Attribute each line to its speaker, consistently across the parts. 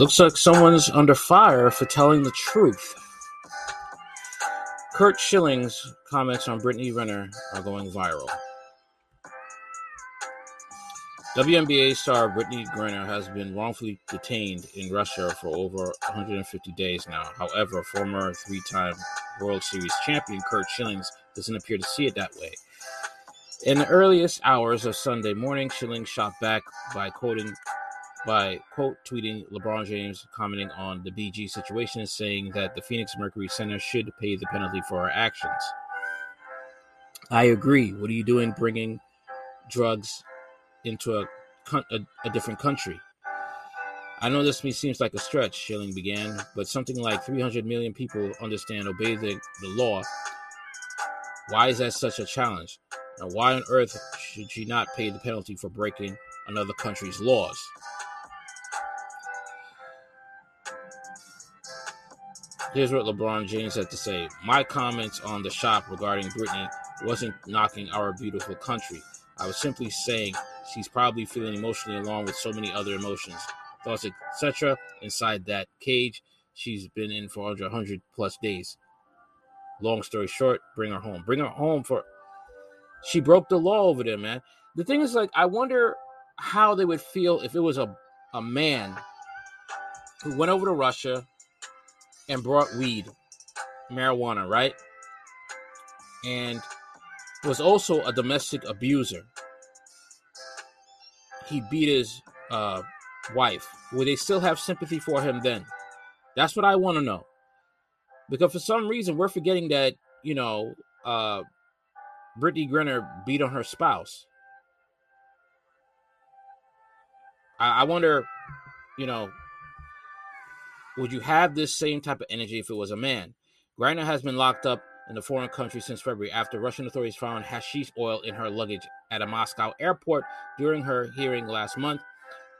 Speaker 1: Looks like someone's under fire for telling the truth. Curt Schilling's comments on Brittany Renner are going viral. WNBA star Brittney Griner has been wrongfully detained in Russia for over 150 days now. However, former three time World Series champion Curt Schillings doesn't appear to see it that way. In the earliest hours of Sunday morning, Schilling shot back by quoting by quote tweeting LeBron James commenting on the BG situation saying that the Phoenix Mercury Center should pay the penalty for our actions. I agree. What are you doing bringing drugs into a, a, a different country. I know this seems like a stretch, Schilling began, but something like 300 million people understand, obey the, the law. Why is that such a challenge? And why on earth should she not pay the penalty for breaking another country's laws? Here's what LeBron James had to say. My comments on the shop regarding Brittney wasn't knocking our beautiful country. I was simply saying she's probably feeling emotionally along with so many other emotions, thoughts, etc. inside that cage she's been in for under 100 plus days. Long story short, bring her home. Bring her home for. She broke the law over there, man. The thing is, like, I wonder how they would feel if it was a, a man who went over to Russia and brought weed, marijuana, right? And was also a domestic abuser. He beat his uh, wife. Would they still have sympathy for him then? That's what I want to know. Because for some reason, we're forgetting that, you know, uh, Brittney Griner beat on her spouse. I, I wonder, you know, would you have this same type of energy if it was a man? Griner has been locked up in a foreign country since February after Russian authorities found hashish oil in her luggage at a Moscow airport during her hearing last month.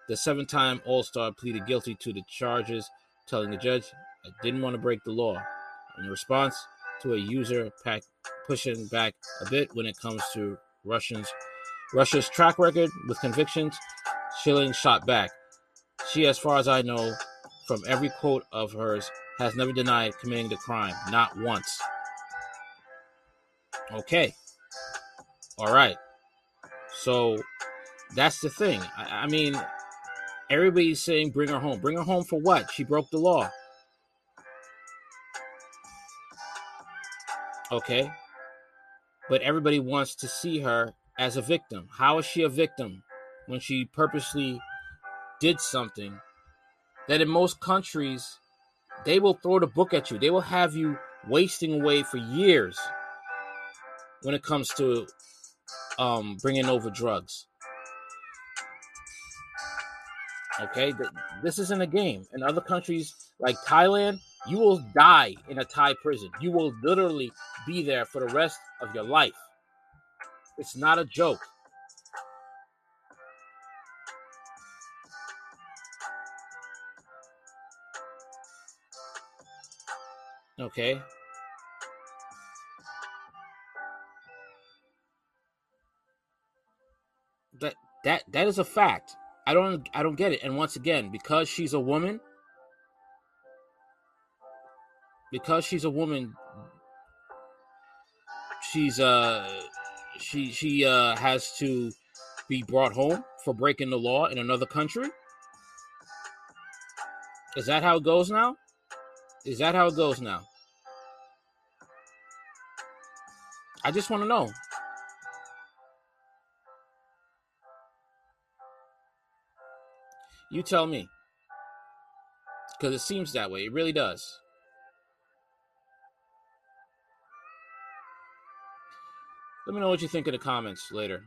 Speaker 1: The seven time All Star pleaded guilty to the charges, telling the judge, I didn't want to break the law. In response to a user pack pushing back a bit when it comes to Russians, Russia's track record with convictions, Schilling shot back. She, as far as I know, from every quote of hers, has never denied committing the crime, not once. Okay. All right. So that's the thing. I, I mean, everybody's saying bring her home. Bring her home for what? She broke the law. Okay. But everybody wants to see her as a victim. How is she a victim when she purposely did something that in most countries they will throw the book at you? They will have you wasting away for years when it comes to um, bringing over drugs. Okay, this isn't a game. In other countries like Thailand, you will die in a Thai prison. You will literally be there for the rest of your life. It's not a joke. Okay. that that that is a fact. I don't I don't get it. And once again, because she's a woman, because she's a woman, she's uh she she uh has to be brought home for breaking the law in another country. Is that how it goes now? Is that how it goes now? I just want to know. You tell me. Because it seems that way. It really does. Let me know what you think in the comments later.